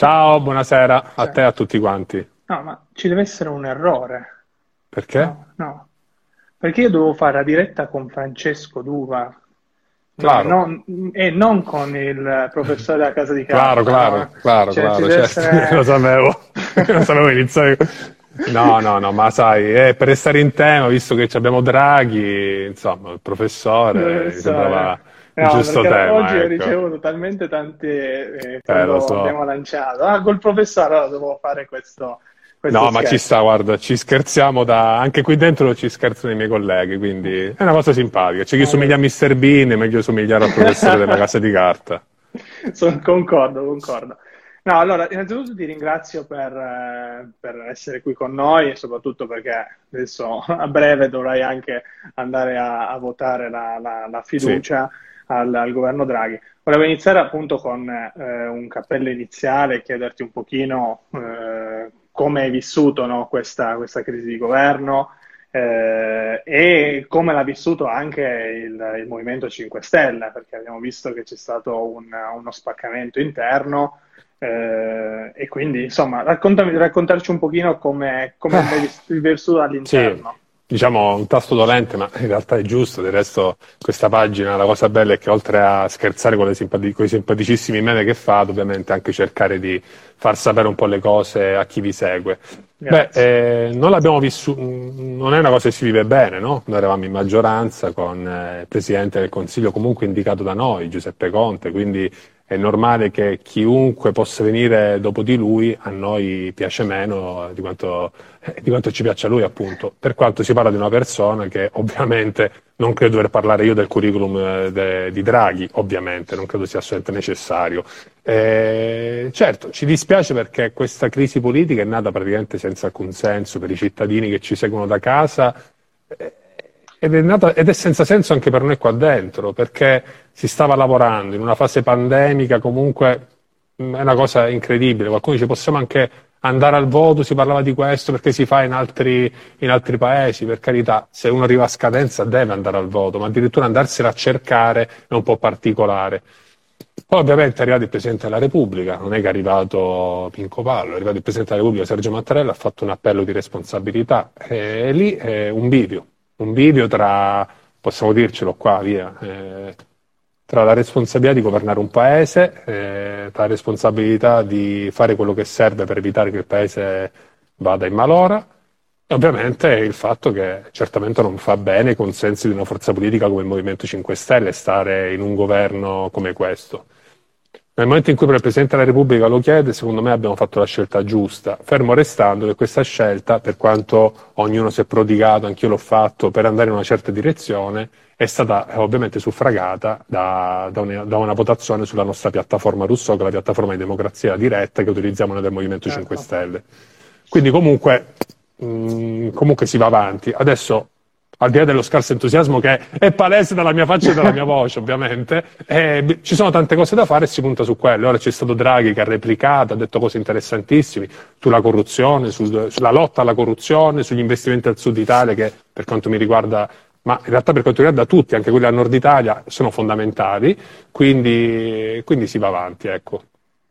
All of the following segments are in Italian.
Ciao, buonasera a te e a tutti quanti. No, ma ci deve essere un errore. Perché? No, no. Perché io dovevo fare la diretta con Francesco Duva Claro. non- e non con il professore della casa di casa. Claro, claro, claro, Cioè, claro, certo. essere- lo sapevo, lo sapevo iniziare. No, no, no, ma sai, eh, per restare in tema, visto che abbiamo Draghi, insomma, il professore, mi Professore. sembrava il No, giusto tema. oggi ho ecco. ricevuto talmente tante eh, Eh, quando lo so. abbiamo lanciato. Ah, col professore allora dovevo fare questo, questo No, ma ci scherzo. sta, guarda, ci scherziamo da... anche qui dentro ci scherzano i miei colleghi, quindi è una cosa simpatica. C'è chi Ah, somiglia a Mr. Bean, è meglio somigliare al professore della casa di carta. Sono- concordo, concordo. No, allora, innanzitutto ti ringrazio per, eh, per essere qui con noi e soprattutto perché adesso a breve dovrai anche andare a, a votare la, la- la fiducia al, al governo Draghi. Volevo iniziare appunto con eh, un cappello iniziale e chiederti un pochino eh, come hai vissuto, no, questa, questa crisi di governo eh, e come l'ha vissuto anche il, il Movimento 5 Stelle, perché abbiamo visto che c'è stato un- uno spaccamento interno. eh, e quindi, insomma, raccontami, raccontarci un pochino come, come vis- vissuto all'interno. Diciamo un tasto dolente, ma in realtà è giusto. Del resto, questa pagina, la cosa bella è che oltre a scherzare con, le simpati- con i simpaticissimi meme che fa, ovviamente anche cercare di far sapere un po' le cose a chi vi segue. Beh, eh, non l'abbiamo vissuto, non è una cosa che si vive bene, no? Noi eravamo in maggioranza con eh, il Presidente del Consiglio comunque indicato da noi, Giuseppe Conte, quindi è normale che chiunque possa venire dopo di lui a noi piace meno di quanto, eh, di quanto ci piace a lui, appunto. Per quanto si parla di una persona che ovviamente non credo dover parlare io del curriculum eh, de- di Draghi, ovviamente, non credo sia assolutamente necessario. Eh, certo, ci dispiace perché questa crisi politica è nata praticamente senza alcun senso per i cittadini che ci seguono da casa. eh, ed è, nata- ed è senza senso anche per noi qua dentro, perché si stava lavorando in una fase pandemica, comunque mh, è una cosa incredibile. Qualcuno dice possiamo anche andare al voto, si parlava di questo perché si fa in altri, in altri paesi, per carità, se uno arriva a scadenza deve andare al voto, ma addirittura andarsela a cercare è un po' particolare. Poi ovviamente è arrivato il Presidente della Repubblica, non è che è arrivato Pinco Pallo, è arrivato il Presidente della Repubblica Sergio Mattarella, ha fatto un appello di responsabilità e lì è un bivio, un bivio tra, possiamo dircelo qua, via, eh, tra la responsabilità di governare un paese, eh, tra la responsabilità di fare quello che serve per evitare che il paese vada in malora e ovviamente il fatto che certamente non fa bene i consensi di una forza politica come il Movimento 5 Stelle stare in un governo come questo. Nel momento in cui però il Presidente della Repubblica lo chiede, secondo me abbiamo fatto la scelta giusta, fermo restando che questa scelta, per quanto ognuno si è prodigato, anch'io l'ho fatto, per andare in una certa direzione, è stata eh, ovviamente suffragata da, da una, da una votazione sulla nostra piattaforma Rousseau, che è la piattaforma di democrazia diretta che utilizziamo noi del Movimento 5 Certo. Stelle. Quindi comunque, mh, comunque si va avanti. Adesso, al di là dello scarso entusiasmo che è palese dalla mia faccia e dalla mia voce, ovviamente, eh, ci sono tante cose da fare e si punta su quelle. Ora c'è stato Draghi che ha replicato, ha detto cose interessantissime sulla corruzione, sul- sulla lotta alla corruzione, sugli investimenti al sud Italia che per quanto mi riguarda ma in realtà per quanto riguarda tutti, anche quelli al nord Italia, sono fondamentali, quindi, quindi si va avanti, ecco.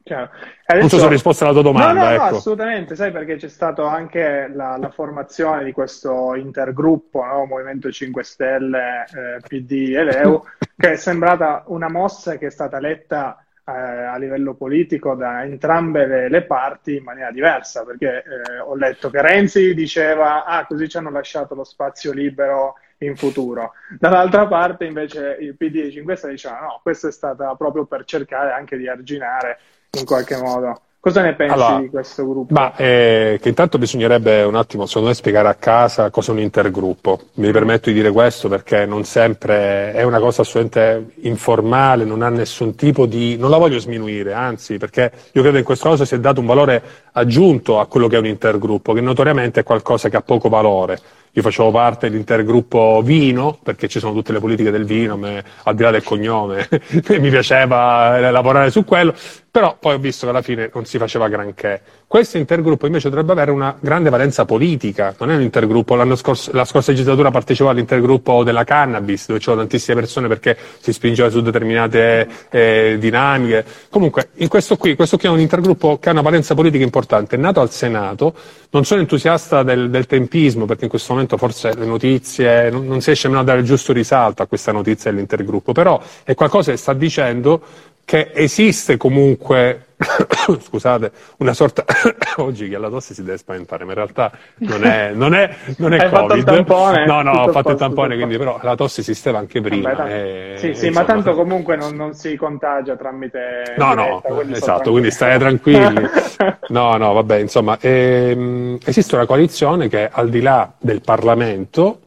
Chiaro. Non so se ho risposto alla tua domanda, No, no, no, ecco. assolutamente, sai perché c'è stata anche la, la formazione di questo intergruppo, no? Movimento 5 Stelle, eh, PD e Leu, che è sembrata una mossa che è stata letta eh, a livello politico da entrambe le, le parti in maniera diversa, perché eh, ho letto che Renzi diceva, ah, così ci hanno lasciato lo spazio libero in futuro. Dall'altra parte invece il PD e i 5 Stelle dicevano, no, questa è stata proprio per cercare anche di arginare in qualche modo. Cosa ne pensi Allora, di questo gruppo? Ma eh, che intanto bisognerebbe un attimo, secondo me, spiegare a casa cosa è un intergruppo. Mi permetto di dire questo perché non sempre è una cosa assolutamente informale, non ha nessun tipo di. non la voglio sminuire, anzi, perché io credo che in questo caso si è dato un valore aggiunto a quello che è un intergruppo, che notoriamente è qualcosa che ha poco valore. io facevo parte dell'intergruppo vino, perché ci sono tutte le politiche del vino, me, al di là del cognome, mi piaceva lavorare su quello, però poi ho visto che alla fine non si faceva granché. Questo intergruppo invece dovrebbe avere una grande valenza politica, non è un intergruppo, scorso, la scorsa legislatura partecipavo all'intergruppo della cannabis, dove c'erano tantissime persone perché si spingeva su determinate eh, dinamiche. Comunque, questo qui, questo qui è un intergruppo che ha una valenza politica importante, è nato al Senato, non sono entusiasta del, del tempismo, perché in questo momento forse le notizie, non, non si riesce nemmeno a dare il giusto risalto a questa notizia dell'intergruppo, però è qualcosa che sta dicendo che esiste comunque, scusate, una sorta, oggi chi ha la tosse si deve spaventare, ma in realtà non è, non è, non è Hai Covid. Fatto il tampone, no, no, ho fatto il tampone, quindi però la tosse esisteva anche prima. Vabbè, e, sì, sì, insomma, ma tanto comunque non, non, si contagia tramite... No, diretta, no, quindi esatto, quindi stai tranquilli. no, no, vabbè, insomma, ehm, esiste una coalizione che al di là del Parlamento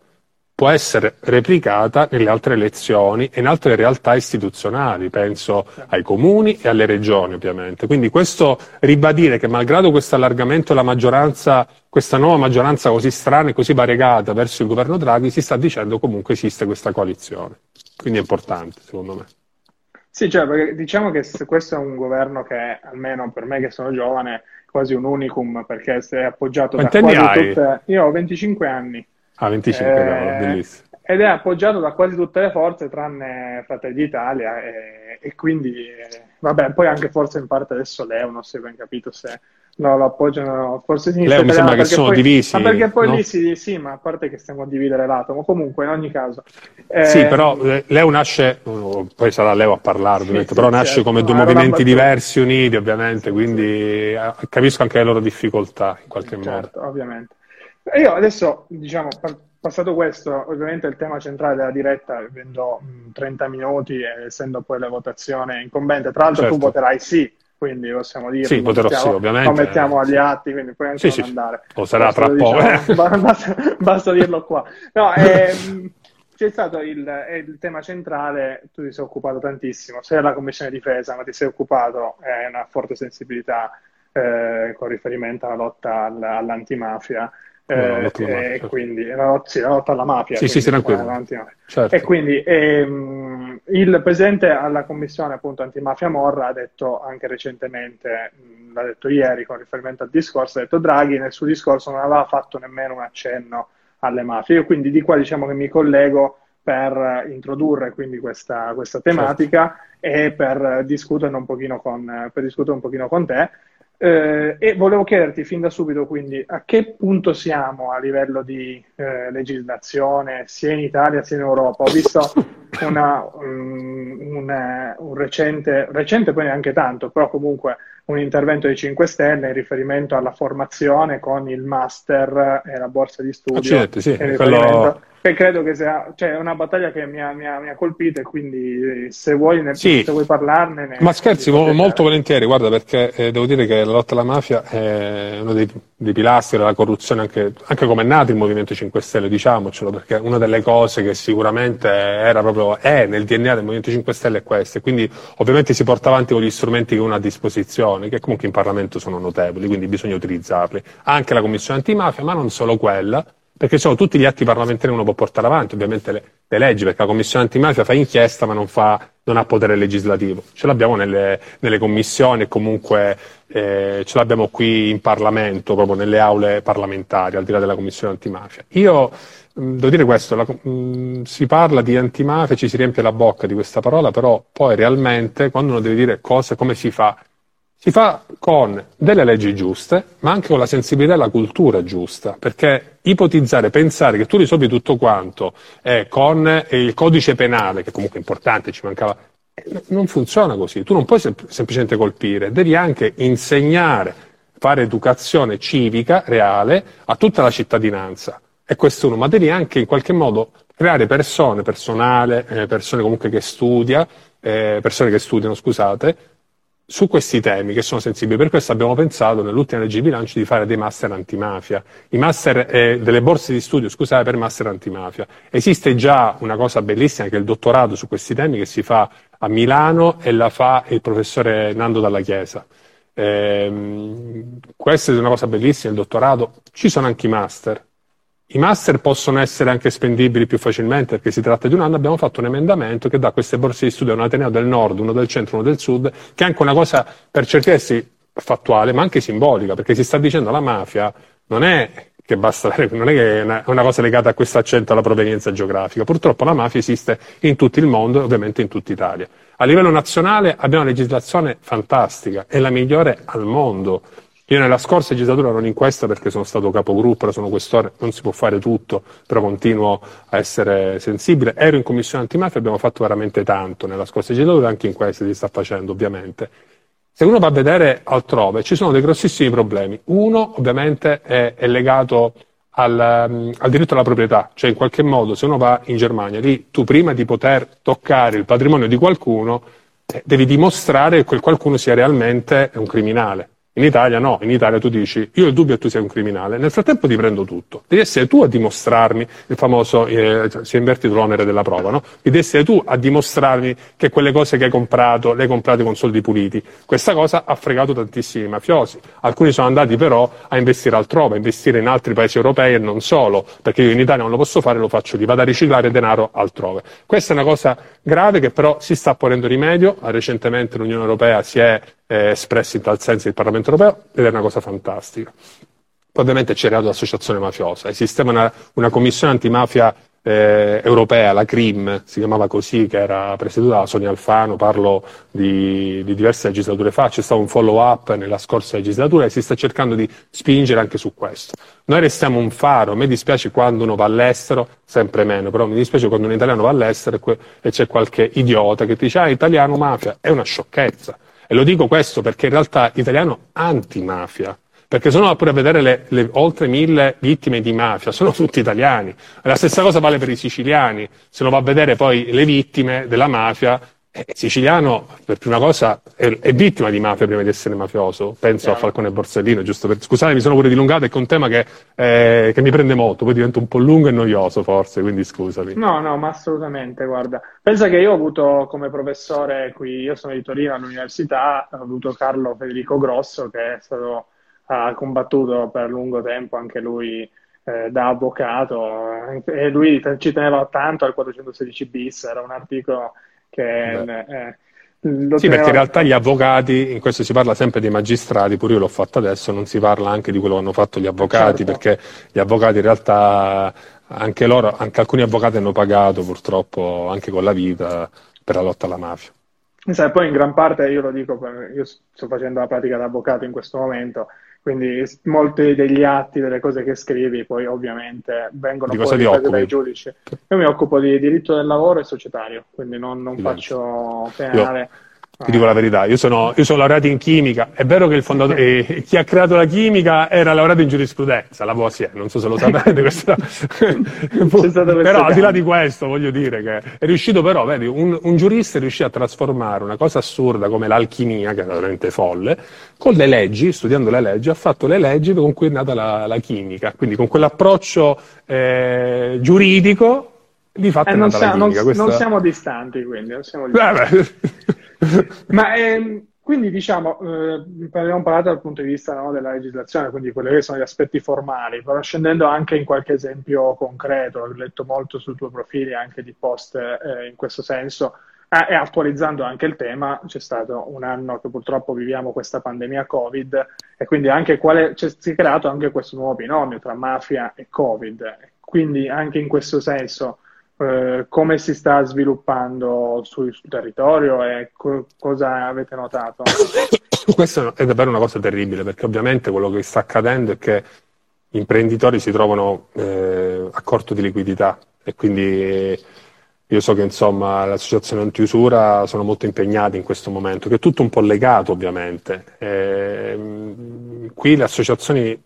può essere replicata nelle altre elezioni e in altre realtà istituzionali, penso ai comuni e alle regioni ovviamente. Quindi questo ribadire che malgrado questo allargamento questa nuova maggioranza così strana e così variegata verso il governo Draghi, si sta dicendo comunque esiste questa coalizione. Quindi è importante secondo me. Sì, cioè, perché diciamo che questo è un governo che, almeno per me che sono giovane, è quasi un unicum perché è appoggiato Quanti da quasi hai? tutte... Io ho 25 anni. Ah, 25, Eh, cavolo, bellissimo. Ed è appoggiato da quasi tutte le forze tranne Fratelli d'Italia e, e quindi, vabbè, poi anche forse in parte adesso Leo, non si è ben capito se no, lo appoggiano, forse sinistra Leo mi sembra che sono poi- divisi, Ma perché poi no? lì sì, sì, ma a parte che stiamo a dividere l'atomo, comunque in ogni caso. Eh, Sì, però eh, Leo nasce, oh, poi sarà Leo a parlare ovviamente, sì, però nasce certo, come due movimenti diversi, uniti ovviamente, quindi eh, capisco anche le loro difficoltà in qualche modo. Certo, ovviamente. Io adesso, diciamo, pa- passato questo, ovviamente il tema centrale della diretta, avendo mh, 30 minuti e essendo poi la votazione incombente, tra l'altro tu Certo. voterai sì, quindi possiamo dire, Sì, voterò mettiamo- sì, ovviamente. Lo mettiamo agli atti, quindi puoi anche Sì, non sì, andare. lo sarà Questo tra lo poco. diciamo, ba- basta, basta dirlo qua. No, ehm, c'è stato il, è il tema centrale, tu ti sei occupato tantissimo, sei alla Commissione Difesa, ma ti sei occupato, è una forte sensibilità eh, con riferimento alla lotta al- all'antimafia. Eh, e certo. quindi la lotta, sì, la lotta alla mafia. Sì, sì, sì, quindi, tranquillo. eh. Certo. E quindi ehm, il presidente alla commissione appunto antimafia Morra ha detto anche recentemente, mh, l'ha detto ieri con riferimento al discorso, ha detto Draghi nel suo discorso non aveva fatto nemmeno un accenno alle mafie. Io quindi di qua diciamo che mi collego per introdurre quindi questa, questa tematica e per discuterne un pochino con, per discutere un pochino con te. Eh, e volevo chiederti fin da subito quindi a che punto siamo a livello di eh, legislazione sia in Italia sia in Europa. Ho visto una, un, un, eh, un recente, recente poi neanche tanto, però comunque un intervento dei 5 Stelle in riferimento alla formazione con il master e la borsa di studio. Accidenti, sì, in quello- che credo che sia cioè, è una battaglia che mi ha, mi ha- mi ha colpito e quindi se vuoi, ne- Sì. se vuoi parlarne ne- Ma scherzi, molto volentieri, guarda, perché eh, devo dire che la lotta alla mafia è uno dei, dei pilastri della corruzione, anche, anche come è nato il Movimento 5 Stelle, diciamocelo, perché una delle cose che sicuramente era proprio, è nel DNA del Movimento 5 Stelle è questa, quindi ovviamente si porta avanti con gli strumenti che uno ha a disposizione, che comunque in Parlamento sono notevoli, quindi bisogna utilizzarli. Anche la Commissione antimafia, ma non solo quella, perché sono tutti gli atti parlamentari che uno può portare avanti, ovviamente le, le leggi, perché la Commissione antimafia fa inchiesta ma non, fa, non ha potere legislativo. Ce l'abbiamo nelle, nelle commissioni e comunque eh, ce l'abbiamo qui in Parlamento, proprio nelle aule parlamentari, al di là della Commissione antimafia. Io mh, devo dire questo, la- mh, si parla di antimafia, ci si riempie la bocca di questa parola, però poi realmente quando uno deve dire cose, come si fa? Si fa con delle leggi giuste, ma anche con la sensibilità e la cultura giusta, perché ipotizzare, pensare che tu risolvi tutto quanto eh, con il codice penale, che comunque è importante, ci mancava, eh, non funziona così. Tu non puoi sem- semplicemente colpire, devi anche insegnare, fare educazione civica reale a tutta la cittadinanza. E questo uno, ma devi anche in qualche modo creare persone, personale, eh, persone comunque che studia, eh, persone che studiano, scusate, su questi temi che sono sensibili. Per questo abbiamo pensato nell'ultima legge di bilancio di fare dei master antimafia, master, eh, delle borse di studio, scusate, per master antimafia. Esiste già una cosa bellissima che è il dottorato su questi temi che si fa a Milano e la fa il professore Nando Dalla Chiesa. Ehm, questa è una cosa bellissima, il dottorato. Ci sono anche i master. I master possono essere anche spendibili più facilmente perché si tratta di un anno, abbiamo fatto un emendamento che dà queste borse di studio a un Ateneo del nord, uno del centro, uno del sud, che è anche una cosa per certi versi fattuale, ma anche simbolica, perché si sta dicendo la mafia non è che basta, non è che è una, cosa legata a questo accento alla provenienza geografica. Purtroppo la mafia esiste in tutto il mondo e ovviamente in tutta Italia. A livello nazionale abbiamo una legislazione fantastica, è la migliore al mondo. Io nella scorsa legislatura non in questa perché sono stato capogruppo, sono questore, non si può fare tutto, però continuo a essere sensibile. Ero in commissione antimafia, abbiamo fatto veramente tanto nella scorsa legislatura, anche in questa si sta facendo ovviamente. Se uno va a vedere altrove ci sono dei grossissimi problemi. Uno ovviamente è, è legato al, um, al, diritto alla proprietà, cioè in qualche modo se uno va in Germania, lì tu prima di poter toccare il patrimonio di qualcuno eh, devi dimostrare che quel qualcuno sia realmente un criminale. In Italia no, in Italia tu dici io ho il dubbio che tu sei un criminale, nel frattempo ti prendo tutto. Devi essere tu a dimostrarmi, il famoso eh, si è invertito l'onere della prova, no? Devi essere tu a dimostrarmi che quelle cose che hai comprato le hai comprate con soldi puliti. Questa cosa ha fregato tantissimi mafiosi. Alcuni sono andati però a investire altrove, a investire in altri paesi europei e non solo, perché io in Italia non lo posso fare, lo faccio lì, vado a riciclare denaro altrove. Questa è una cosa grave che però si sta ponendo rimedio. Recentemente l'Unione Europea si è eh, espressi in tal senso il Parlamento europeo ed è una cosa fantastica. Ovviamente c'è reato d'associazione mafiosa, esisteva una, una commissione antimafia eh, europea, la CRIM, si chiamava così, che era presieduta da Sonia Alfano, parlo di, di diverse legislature fa, c'è stato un follow up nella scorsa legislatura e si sta cercando di spingere anche su questo. Noi restiamo un faro, a me dispiace quando uno va all'estero, sempre meno, però mi dispiace quando un italiano va all'estero e, que- e c'è qualche idiota che ti dice ah italiano mafia, è una sciocchezza e lo dico questo perché in realtà italiano antimafia, perché se uno va pure a vedere le, le, oltre mille vittime di mafia, sono tutti italiani. La stessa cosa vale per i siciliani, se uno va a vedere poi le vittime della mafia, siciliano, per prima cosa, è, è, vittima di mafia prima di essere mafioso. Penso Chiaro. a Falcone Borsellino, giusto per... Scusate, mi sono pure dilungato, è un tema che, eh, che, mi prende molto, poi diventa un po' lungo e noioso forse, quindi scusami. No, no, ma assolutamente, guarda. Pensa che io ho avuto come professore qui, io sono di Torino all'università, ho avuto Carlo Federico Grosso, che è stato, ha combattuto per lungo tempo anche lui eh, da avvocato, e lui ci teneva tanto al 416 bis, era un articolo che eh, sì, perché in realtà gli avvocati, in questo si parla sempre dei magistrati, pure io l'ho fatto adesso, non si parla anche di quello che hanno fatto gli avvocati, certo. perché gli avvocati in realtà, anche loro, anche alcuni avvocati hanno pagato purtroppo anche con la vita per la lotta alla mafia. Sai, poi in gran parte, io lo dico, io sto facendo la pratica da avvocato in questo momento, quindi molti degli atti, delle cose che scrivi, poi ovviamente vengono di poi dai giudici. Io mi occupo di diritto del lavoro e societario, quindi non, non faccio penale. Io ti dico la verità, io sono, io sono laureato in chimica, è vero che il fondatore, eh, chi ha creato la chimica era laureato in giurisprudenza, la Voisie, non so se lo sapete, questa... però al di là di questo voglio dire che è riuscito però, vedi, un, un giurista è riuscito a trasformare una cosa assurda come l'alchimia, che era veramente folle, con le leggi, studiando le leggi, ha fatto le leggi con cui è nata la, la chimica, quindi con quell'approccio eh, giuridico di fatto eh, è nata siamo, la chimica. Non, Questa... non siamo distanti quindi, non siamo distanti. Ma ehm, quindi diciamo, eh, abbiamo parlato dal punto di vista no, della legislazione, quindi quelli che sono gli aspetti formali, però scendendo anche in qualche esempio concreto, ho letto molto sul tuo profilo anche di post eh, in questo senso, eh, e attualizzando anche il tema, c'è stato un anno che purtroppo viviamo questa pandemia Covid e quindi anche quale, si è creato anche questo nuovo binomio tra mafia e Covid. Quindi anche in questo senso eh, come si sta sviluppando sul, sul territorio e co- cosa avete notato? Questa è davvero una cosa terribile perché ovviamente quello che sta accadendo è che gli imprenditori si trovano eh, a corto di liquidità e quindi io so che insomma le associazioni antiusura sono molto impegnate in questo momento, che è tutto un po' legato ovviamente. E, ehm, qui le associazioni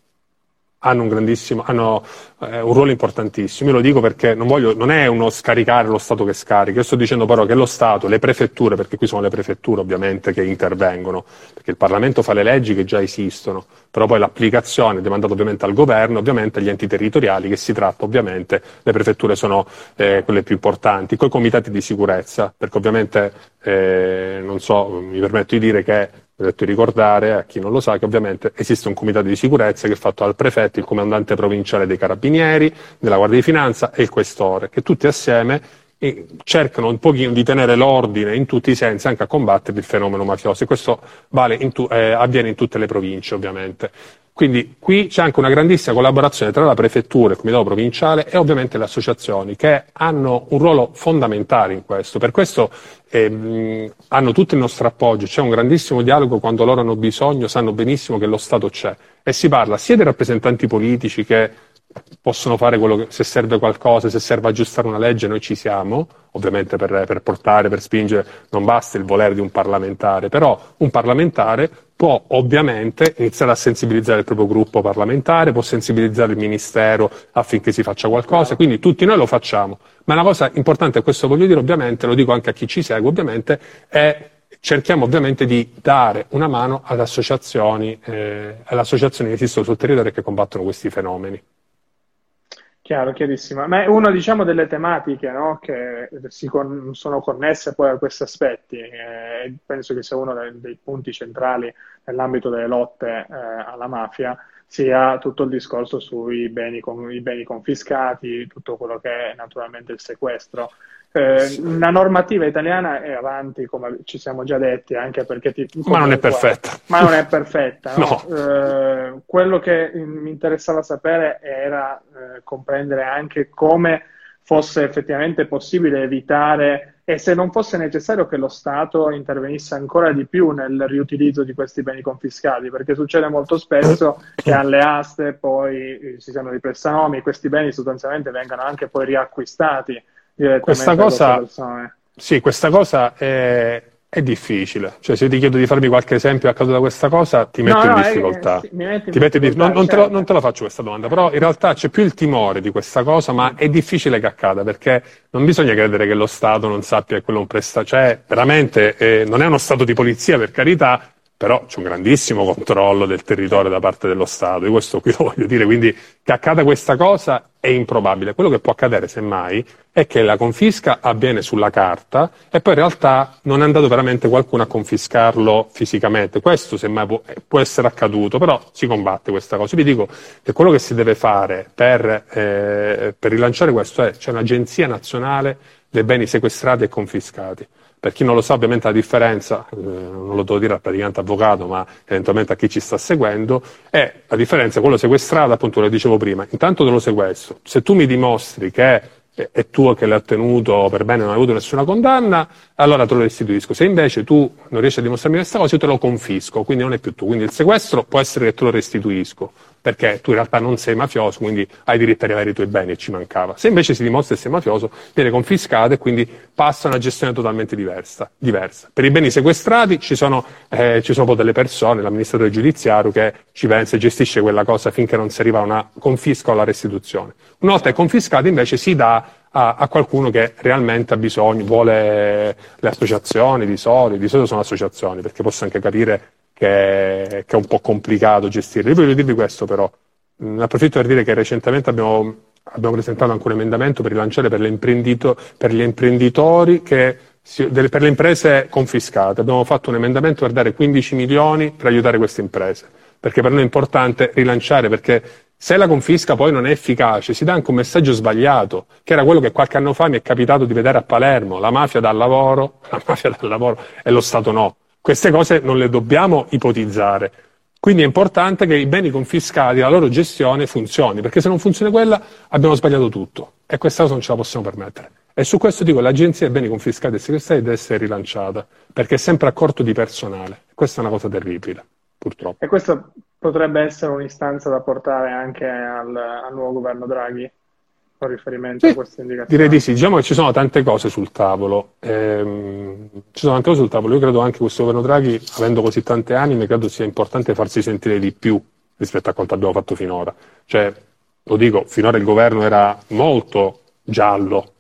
hanno un hanno eh, un ruolo importantissimo. Io lo dico perché non, voglio, non è uno scaricare lo Stato che scarica, io sto dicendo però che lo Stato, le prefetture, perché qui sono le prefetture ovviamente che intervengono, perché il Parlamento fa le leggi che già esistono, però poi l'applicazione è demandata ovviamente al governo, ovviamente agli enti territoriali, che si tratta ovviamente, le prefetture sono eh, quelle più importanti, con i comitati di sicurezza, perché ovviamente, eh, non so, mi permetto di dire che ho detto ricordare a chi non lo sa che ovviamente esiste un comitato di sicurezza che è fatto dal prefetto, il comandante provinciale dei carabinieri, della Guardia di Finanza e il questore, che tutti assieme eh, cercano un pochino di tenere l'ordine in tutti i sensi anche a combattere il fenomeno mafioso e questo vale in tu, eh, avviene in tutte le province ovviamente. Quindi qui c'è anche una grandissima collaborazione tra la prefettura, il comitato provinciale e ovviamente le associazioni che hanno un ruolo fondamentale in questo. Per questo ehm, hanno tutto il nostro appoggio, c'è un grandissimo dialogo quando loro hanno bisogno, sanno benissimo che lo Stato c'è e si parla sia dei rappresentanti politici che possono fare quello che, se serve qualcosa, se serve aggiustare una legge, noi ci siamo, ovviamente per, per, portare, per spingere, non basta il volere di un parlamentare, però un parlamentare può ovviamente iniziare a sensibilizzare il proprio gruppo parlamentare, può sensibilizzare il ministero affinché si faccia qualcosa, quindi tutti noi lo facciamo. Ma una cosa importante, e questo voglio dire ovviamente, lo dico anche a chi ci segue ovviamente, è cerchiamo ovviamente di dare una mano alle associazioni, eh, alle associazioni che esistono sul territorio e che combattono questi fenomeni. Chiaro, chiarissimo. Ma è una diciamo, delle tematiche no, che con, sono connesse poi a questi aspetti. Eh, penso che sia uno dei, dei, punti centrali nell'ambito delle lotte eh, alla mafia, sia tutto il discorso sui beni, con, beni confiscati, tutto quello che è naturalmente il sequestro. Eh, la normativa italiana è avanti, come ci siamo già detti, anche perché ti, ma non è perfetta. Ma non è perfetta. no? no. Eh, quello che mi interessava sapere era eh, comprendere anche come fosse effettivamente possibile evitare e se non fosse necessario che lo Stato intervenisse ancora di più nel riutilizzo di questi beni confiscati, perché succede molto spesso che alle aste poi si siano ripresa nomi, questi beni sostanzialmente vengano anche poi riacquistati questa cosa, sì, questa cosa è, è, difficile. Cioè, se ti chiedo di farmi qualche esempio a causa di questa cosa, ti metto no, in no, difficoltà. In non, non, te lo, certo. non, te lo, faccio questa domanda, però in realtà c'è più il timore di questa cosa, ma è difficile che accada perché non bisogna credere che lo Stato non sappia che quello è un prestato. Cioè, veramente eh, non è uno Stato di polizia, per carità, però c'è un grandissimo controllo del territorio da parte dello Stato, di questo qui lo voglio dire, quindi che accada questa cosa è improbabile. Quello che può accadere, semmai, è che la confisca avviene sulla carta e poi in realtà non è andato veramente qualcuno a confiscarlo fisicamente. Questo semmai può, può essere accaduto, però si combatte questa cosa. Vi dico che quello che si deve fare per, eh, per rilanciare questo è c'è un'agenzia nazionale dei beni sequestrati e confiscati. Per chi non lo sa, ovviamente la differenza, eh, non lo devo dire al praticante avvocato, ma eventualmente a chi ci sta seguendo, è la differenza, quello sequestrato, appunto lo dicevo prima, intanto te lo sequestro. Se tu mi dimostri che è tuo che l'hai ottenuto per bene, non hai avuto nessuna condanna, allora te lo restituisco. Se invece tu non riesci a dimostrarmi questa cosa, io te lo confisco, quindi non è più tu. Quindi il sequestro può essere che te lo restituisco, perché tu in realtà non sei mafioso, quindi hai diritto a riavere i tuoi beni e ci mancava. Se invece si dimostra essere mafioso, viene confiscato e quindi passa a una gestione totalmente diversa. diversa. Per i beni sequestrati ci sono, eh, ci sono poi delle persone, l'amministratore giudiziario che ci pensa e gestisce quella cosa finché non si arriva a una confisca o alla restituzione. Una volta è confiscato invece si dà a, a, qualcuno che realmente ha bisogno, vuole le associazioni di soldi, di solito sono associazioni, perché posso anche capire che, che è un po' complicato gestire. Io voglio dirvi questo però, ne approfitto per dire che recentemente abbiamo, abbiamo presentato anche un emendamento per rilanciare per, per gli imprenditori che per le imprese confiscate. Abbiamo fatto un emendamento per dare 15 milioni per aiutare queste imprese, perché per noi è importante rilanciare, perché se la confisca poi non è efficace, si dà anche un messaggio sbagliato, che era quello che qualche anno fa mi è capitato di vedere a Palermo, la mafia dal lavoro, la mafia dal lavoro e lo Stato no. Queste cose non le dobbiamo ipotizzare. Quindi è importante che i beni confiscati, la loro gestione funzioni, perché se non funziona quella abbiamo sbagliato tutto e questa cosa non ce la possiamo permettere. E su questo dico l'agenzia dei beni confiscati e sequestrati deve essere rilanciata, perché è sempre a corto di personale. Questa è una cosa terribile, purtroppo. E questo potrebbe essere un'istanza da portare anche al, al nuovo governo Draghi con riferimento sì, a queste indicazioni? Direi di sì, diciamo che ci sono tante cose sul tavolo. Ehm, ci sono tante cose sul tavolo. Io credo anche che questo governo Draghi, avendo così tante anime, credo sia importante farsi sentire di più rispetto a quanto abbiamo fatto finora. Cioè, lo dico, finora il governo era molto giallo,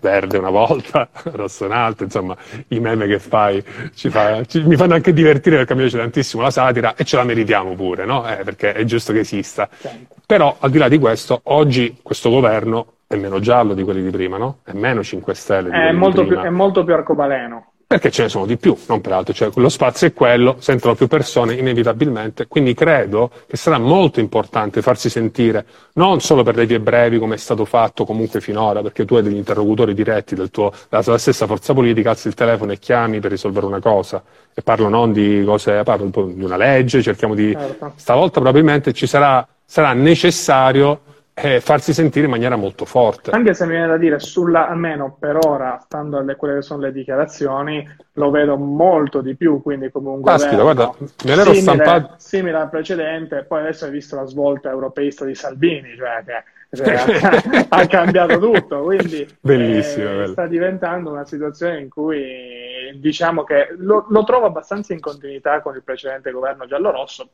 verde una volta, rosso un'altra, insomma i meme che fai ci fa, ci, mi fanno anche divertire perché mi piace tantissimo la satira e ce la meritiamo pure, no? eh, perché è giusto che esista. Certo. Però al di là di questo, oggi questo governo è meno giallo di quelli di prima, no? È meno 5 Stelle. È molto, più, è molto più arcobaleno. Perché ce ne sono di più, non per altro, cioè lo spazio è quello, sentono più persone inevitabilmente, quindi credo che sarà molto importante farsi sentire, non solo per le vie brevi come è stato fatto comunque finora, perché tu hai degli interlocutori diretti del tuo, della tua stessa forza politica, alzi il telefono e chiami per risolvere una cosa, e parlo non di cose, parlo di una legge, cerchiamo di... Certo. Stavolta probabilmente ci sarà, sarà necessario eh, farsi sentire in maniera molto forte. Anche se mi viene da dire, sulla, almeno per ora, stando alle quelle che sono le dichiarazioni, lo vedo molto di più, quindi come un Caspita, guarda, me l'ero simile, stampato. Simile al precedente, poi adesso hai visto la svolta europeista di Salvini, cioè che cioè, ha cambiato tutto, quindi Bellissimo, eh, sta diventando una situazione in cui diciamo che lo, lo trovo abbastanza in continuità con il precedente governo giallorosso,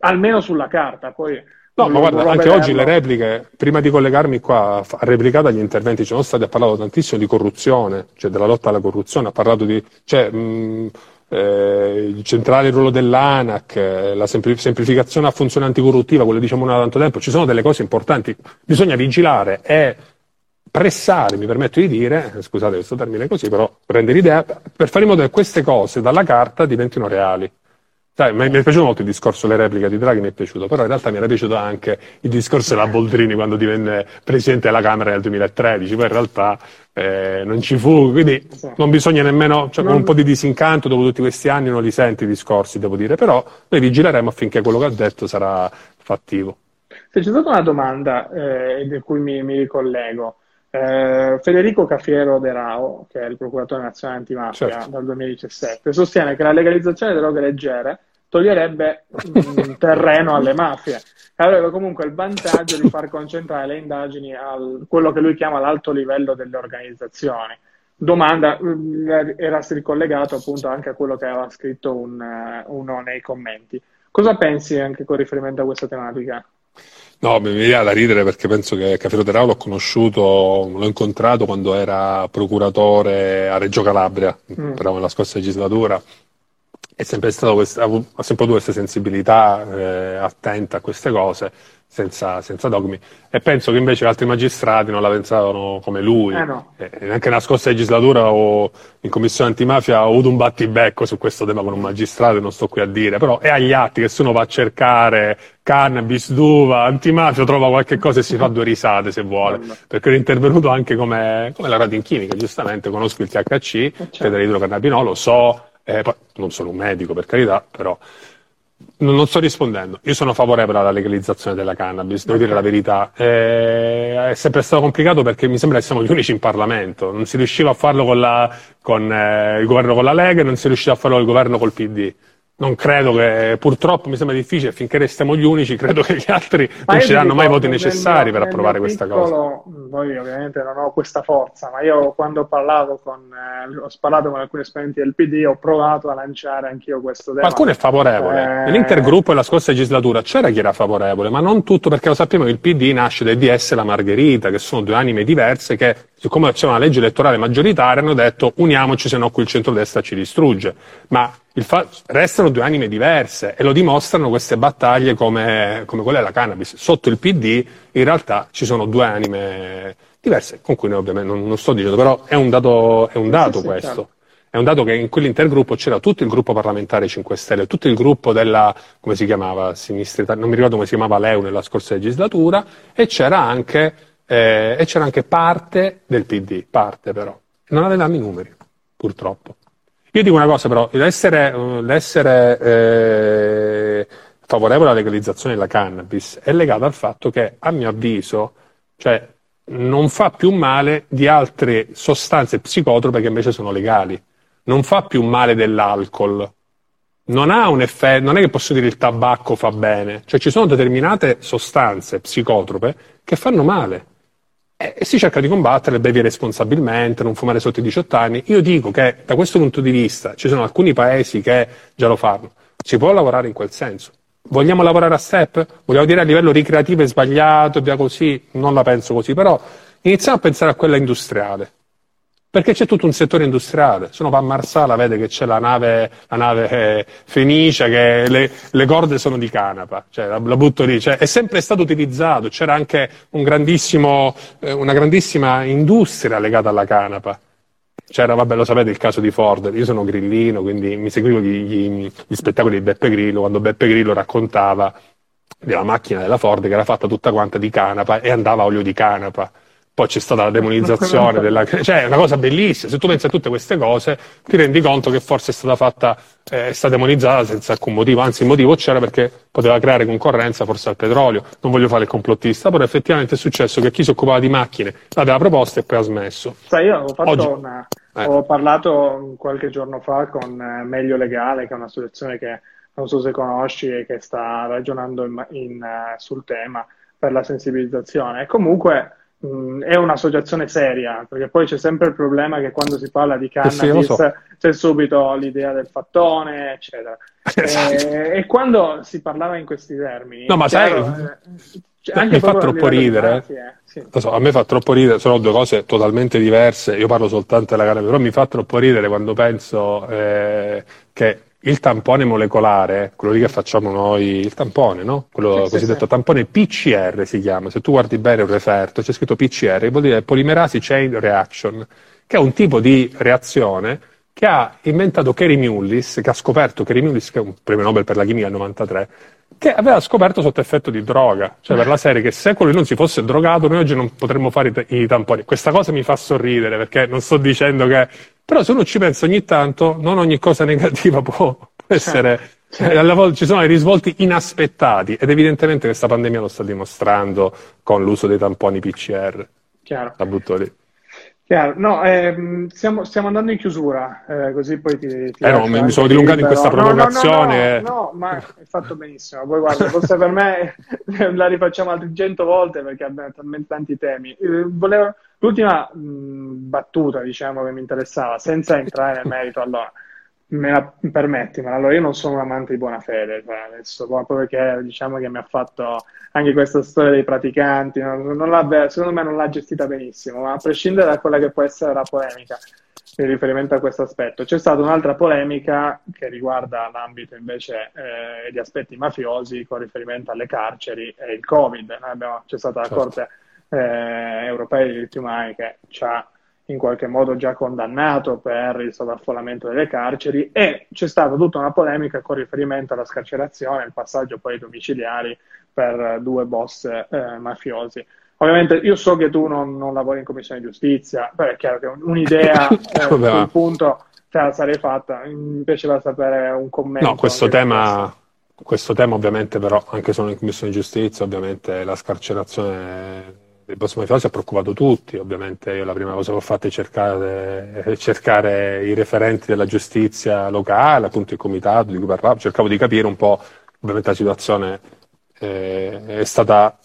almeno sulla carta, poi No, ma guarda, anche vederlo. oggi le repliche, prima di collegarmi qua, ha replicato agli interventi, ci sono stati, ha parlato tantissimo di corruzione, cioè della lotta alla corruzione, ha parlato di, cioè, mh, eh, il centrale ruolo dell'ANAC, eh, la semplificazione a funzione anticorruttiva, quello diciamo da tanto tempo, ci sono delle cose importanti, bisogna vigilare e pressare, mi permetto di dire, scusate questo termine così, però prendere idea, per fare in modo che queste cose dalla carta diventino reali. Mi, mi, è piaciuto molto il discorso, le repliche di Draghi mi è piaciuto, però in realtà mi era piaciuto anche il discorso della Boldrini quando divenne Presidente della Camera nel 2013, poi in realtà eh, non ci fu, quindi non bisogna nemmeno, cioè con un po' di disincanto dopo tutti questi anni non li senti i discorsi, devo dire, però noi vigileremo affinché quello che ha detto sarà fattivo. Se c'è stata una domanda eh, di cui mi, mi ricollego, eh, Federico Cafiero De Rao, che è il procuratore nazionale antimafia certo. dal 2017, sostiene che la legalizzazione delle droghe leggere toglierebbe un terreno alle mafie. Avrebbe comunque il vantaggio di far concentrare le indagini a quello che lui chiama l'alto livello delle organizzazioni. Domanda, mm, era ricollegato appunto anche a quello che aveva scritto un, uno nei commenti. Cosa pensi anche con riferimento a questa tematica? No, mi viene da ridere perché penso che Cafiero Terao l'ho conosciuto, l'ho incontrato quando era procuratore a Reggio Calabria, mm. però nella scorsa legislatura. È sempre stato questa, ha sempre avuto questa sensibilità eh, attenta a queste cose senza, senza, dogmi. E penso che invece altri magistrati non la pensavano come lui. Eh no. eh, anche nella scorsa legislatura o in commissione antimafia ho avuto un battibecco su questo tema con un magistrato, non sto qui a dire, però è agli atti che se uno va a cercare cannabis, duva, antimafia, trova qualche cosa e si fa due risate se vuole, perché è intervenuto anche come, come la in chimica, giustamente conosco il THC, eh, certo. idrocannabinolo, so, eh, non sono un medico per carità, però non, sto rispondendo. Io sono favorevole alla legalizzazione della cannabis, devo dire la verità. Eh, è sempre stato complicato perché mi sembra che siamo gli unici in Parlamento. Non si riusciva a farlo con, la, con eh, il governo con la Lega e non si riusciva a farlo con il governo col PD non credo che, purtroppo mi sembra difficile, finché restiamo gli unici, credo che gli altri ma non ci danno mai i voti necessari mio, per approvare questa piccolo, cosa. Poi ovviamente non ho questa forza, ma io quando parlavo con, eh, ho parlato con alcuni esponenti del PD, ho provato a lanciare anch'io questo tema. Qualcuno è favorevole. Eh... Nell'intergruppo della scorsa legislatura c'era chi era favorevole, ma non tutto perché lo sappiamo che il PD nasce dai DS e la Margherita, che sono due anime diverse che siccome c'è una legge elettorale maggioritaria, hanno detto uniamoci se no qui il centrodestra ci distrugge. Ma fa- restano due anime diverse e lo dimostrano queste battaglie come, come quella della cannabis. Sotto il PD in realtà ci sono due anime diverse, con cui noi ovviamente non, non sto dicendo, però è un dato, è un dato sì, questo. Sì, è un dato che in quell'intergruppo c'era tutto il gruppo parlamentare 5 Stelle, tutto il gruppo della, come si chiamava, sinistra, non mi ricordo come si chiamava Leu nella scorsa legislatura, e c'era anche eh, e c'era anche parte del PD, parte però. Non avevamo i numeri, purtroppo. Io dico una cosa però, l'essere, l'essere eh, favorevole alla legalizzazione della cannabis è legato al fatto che, a mio avviso, cioè, non fa più male di altre sostanze psicotrope che invece sono legali. Non fa più male dell'alcol. Non ha un effetto, non è che posso dire il tabacco fa bene. Cioè ci sono determinate sostanze psicotrope che fanno male e si cerca di combattere, bevi responsabilmente, non fumare sotto i 18 anni. Io dico che da questo punto di vista ci sono alcuni paesi che già lo fanno. Si può lavorare in quel senso. Vogliamo lavorare a step? Vogliamo dire a livello ricreativo è sbagliato, via così? Non la penso così, però iniziamo a pensare a quella industriale. Perché c'è tutto un settore industriale. Se uno va a Marsala vede che c'è la nave, la nave eh, Fenicia, che le, le, corde sono di canapa, cioè la, la butto lì. Cioè, è sempre stato utilizzato, c'era anche un eh, una grandissima industria legata alla canapa. c'era, vabbè, lo sapete il caso di Ford, io sono grillino, quindi mi seguivo gli, gli, gli spettacoli di Beppe Grillo, quando Beppe Grillo raccontava della macchina della Ford che era fatta tutta quanta di canapa e andava a olio di canapa poi c'è stata la demonizzazione della... cioè è una cosa bellissima, se tu pensi a tutte queste cose ti rendi conto che forse è stata fatta, eh, è stata demonizzata senza alcun motivo, anzi il motivo c'era perché poteva creare concorrenza forse al petrolio, non voglio fare il complottista, però effettivamente è successo che chi si occupava di macchine l'aveva proposta e poi ha smesso. Sai, io ho, una... eh. ho parlato qualche giorno fa con eh, Meglio Legale, che è un'associazione che non so se conosci e che sta ragionando in, in, uh, sul tema per la sensibilizzazione. E comunque Mm, è un'associazione seria, perché poi c'è sempre il problema che quando si parla di cannabis sì, so. c'è subito l'idea del fattone, eccetera. Esatto. E, e, quando si parlava in questi termini, no, ma chiaro, sai, eh, anche mi fa troppo ridere. Eh, sì. so, a me fa troppo ridere, sono due cose totalmente diverse. Io parlo soltanto della cannabis, però mi fa troppo ridere quando penso eh, che il tampone molecolare, quello lì che facciamo noi, il tampone, no? Quello sì, cosiddetto sì, tampone PCR si chiama. Se tu guardi bene un referto, c'è scritto PCR, che vuol dire Polymerase Chain Reaction, che è un tipo di reazione che ha inventato Kerry Mullis, che ha scoperto Kerry Mullis, che è un premio Nobel per la chimica nel 93, che aveva scoperto sotto effetto di droga, cioè per la serie che se quello non si fosse drogato noi oggi non potremmo fare i, i tamponi. Questa cosa mi fa sorridere perché non sto dicendo che però se uno ci pensa ogni tanto, non ogni cosa negativa può, può essere... Cioè, alla volta ci sono dei risvolti inaspettati ed evidentemente questa pandemia lo sta dimostrando con l'uso dei tamponi PCR. Chiaro. La butto lì. Chiaro. No, ehm, stiamo, stiamo, andando in chiusura, eh, così poi ti, ti eh no, mi, sono dilungato in questa provocazione. No, no, no, no, ma hai fatto benissimo. Poi guarda, forse per me la rifacciamo altre cento volte perché abbiamo talmente tanti temi. Eh, volevo, l'ultima mh, battuta, diciamo, che mi interessava, senza entrare nel merito, allora, me la permetti, ma allora io non sono un amante di buona fede, cioè adesso, proprio perché diciamo che mi ha fatto anche questa storia dei praticanti, non, non secondo me non l'ha gestita benissimo, ma a prescindere da quella che può essere la polemica in riferimento a questo aspetto, c'è stata un'altra polemica che riguarda l'ambito invece eh, di aspetti mafiosi con riferimento alle carceri e il Covid. Abbiamo, c'è stata la certo. Corte eh, Europea dei diritti umani che ci ha in qualche modo già condannato per il sovraffollamento delle carceri e c'è stata tutta una polemica con riferimento alla scarcerazione, il passaggio poi ai domiciliari per due boss eh, mafiosi. Ovviamente io so che tu non, non, lavori in commissione giustizia, però è chiaro che un'idea eh, sul punto te la sarei fatta, mi piaceva sapere un commento. No, questo tema, questo tema ovviamente però, anche sono in commissione giustizia, ovviamente la scarcerazione il boss mafioso ha preoccupato tutti, ovviamente. Io la prima cosa che ho fatto è cercare, cercare i referenti della giustizia locale, appunto il comitato di cui parlavo, cercavo di capire un po', ovviamente la situazione eh, è, stata,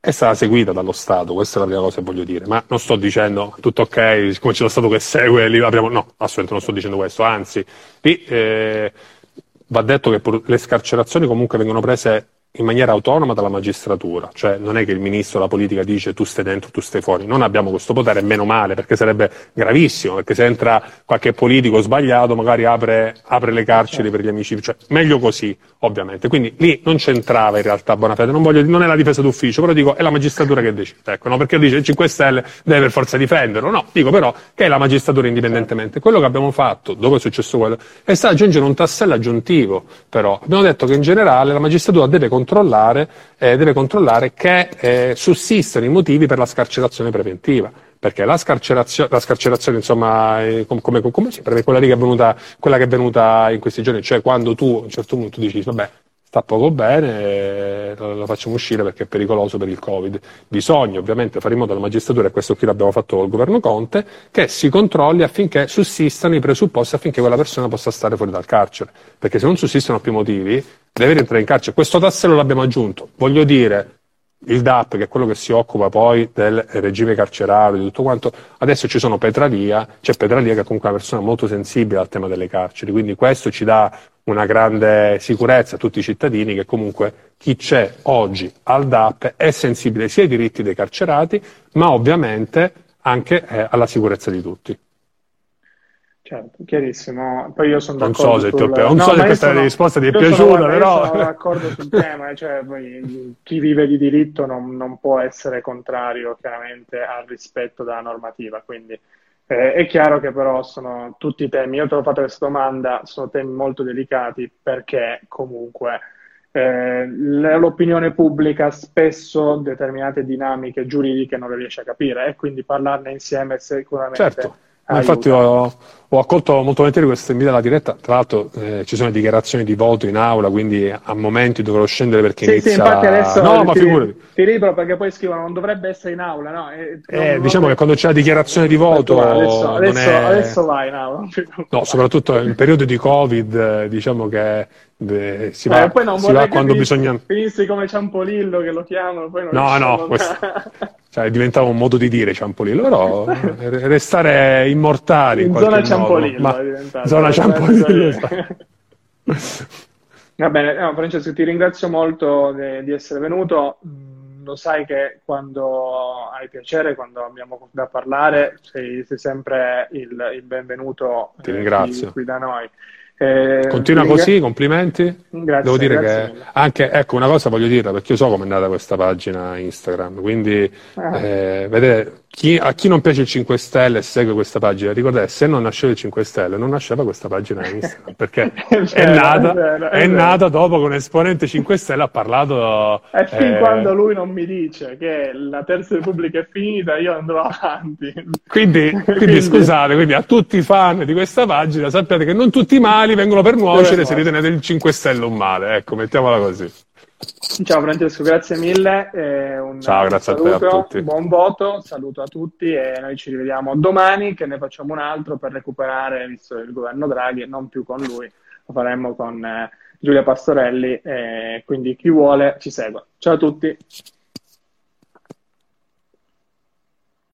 è stata seguita dallo Stato, questa è la prima cosa che voglio dire, ma non sto dicendo tutto ok, siccome c'è lo Stato che segue, lì apriamo, no, assolutamente non sto dicendo questo, anzi, lì eh, va detto che le scarcerazioni comunque vengono prese in maniera autonoma dalla magistratura, cioè non è che il ministro la politica dice tu stai dentro, tu stai fuori, non abbiamo questo potere, meno male, perché sarebbe gravissimo, perché se entra qualche politico sbagliato magari apre, apre le carceri per gli amici, cioè meglio così, ovviamente. Quindi lì non c'entrava in realtà buona fede, non, voglio, non è la difesa d'ufficio, però dico è la magistratura che decide, ecco, no? perché dice il 5 Stelle deve per forza difenderlo, no, dico però che è la magistratura indipendentemente. Quello che abbiamo fatto, dopo è successo quello, è stato aggiungere un tassello aggiuntivo, però abbiamo detto che in generale la magistratura deve controllare, eh, deve controllare che eh, sussistano i motivi per la scarcerazione preventiva. Perché la scarcerazione, la scarcerazione insomma, è come, come, come quella, che venuta, quella che è venuta in questi giorni, cioè quando tu a un certo punto dici, vabbè, sta poco bene, lo, facciamo uscire perché è pericoloso per il Covid. Bisogna ovviamente fare in modo alla magistratura, e questo qui l'abbiamo fatto col governo Conte, che si controlli affinché sussistano i presupposti affinché quella persona possa stare fuori dal carcere. Perché se non sussistono più motivi, deve rientrare in carcere. Questo tassello l'abbiamo aggiunto. Voglio dire, il DAP, che è quello che si occupa poi del regime carcerario, di tutto quanto, adesso ci sono Petralia, c'è Petralia che è comunque una persona molto sensibile al tema delle carceri, quindi questo ci dà una grande sicurezza a tutti i cittadini che comunque chi c'è oggi al DAP è sensibile sia ai diritti dei carcerati, ma ovviamente anche eh, alla sicurezza di tutti. Certo, chiarissimo. Poi io sono d'accordo. Non so se, sul... non no, so se questa sono... risposta ti è piaciuta, però. Sono d'accordo sul tema, cioè poi, chi vive di diritto non, non, può essere contrario chiaramente al rispetto della normativa, quindi Eh, è chiaro che però sono tutti temi, io te l'ho fatto questa domanda, sono temi molto delicati perché comunque eh, l'opinione pubblica spesso determinate dinamiche giuridiche non le riesce a capire e quindi parlarne insieme sicuramente certo. Infatti ho, ho, accolto molto volentieri questo invito alla diretta, tra l'altro eh, ci sono dichiarazioni di voto in aula, quindi a momenti dovrò scendere perché sì, inizia... Sì, infatti adesso no, ti, ma figurati. ti libero perché poi scrivono non dovrebbe essere in aula, no? E, eh, non, diciamo non... che quando c'è la dichiarazione di voto... Adesso, adesso, è... adesso vai in aula. No, soprattutto in periodo di Covid, diciamo che eh, si va, eh, poi non si va quando finissi, bisogna... Finissi come Ciampolillo che lo chiamano, poi non No, no, questo... cioè, diventava un modo di dire Ciampolillo, però restare immortali in, in zona modo. Ciampolillo Ma... è diventato. Zona Ciampolillo. Va bene, no, Francesco, ti ringrazio molto de- di essere venuto. Mm, lo sai che quando hai piacere, quando abbiamo da parlare, sei, sei sempre il, il benvenuto ti ringrazio. Qui, qui da noi. Eh, Continua ringra- così, complimenti. Grazie, Devo dire grazie che mille. anche, ecco, una cosa voglio dirla perché io so come è andata questa pagina Instagram, quindi Ah. eh, vedete, chi- a chi non piace il 5 Stelle e segue questa pagina, ricordate, se non nasceva il 5 Stelle non nasceva questa pagina Instagram, perché È è, vero, nata, è vero, è è nata dopo che un esponente 5 Stelle ha parlato... E fin eh, quando lui non mi dice che la Terza Repubblica è finita, io andrò avanti. Quindi, quindi, Quindi- scusate, quindi a tutti i fan di questa pagina sappiate che non tutti i mali vengono per nuocere se ritenete il 5 Stelle un male, ecco, mettiamola così. Ciao Francesco, grazie mille. eh, un Ciao, grazie a te, saluto, a tutti. Buon voto, saluto a tutti e noi ci rivediamo domani che ne facciamo un altro per recuperare, visto il governo Draghi, non più con lui, lo faremo con eh, Giulia Pastorelli, e quindi chi vuole ci segua. Ciao a tutti.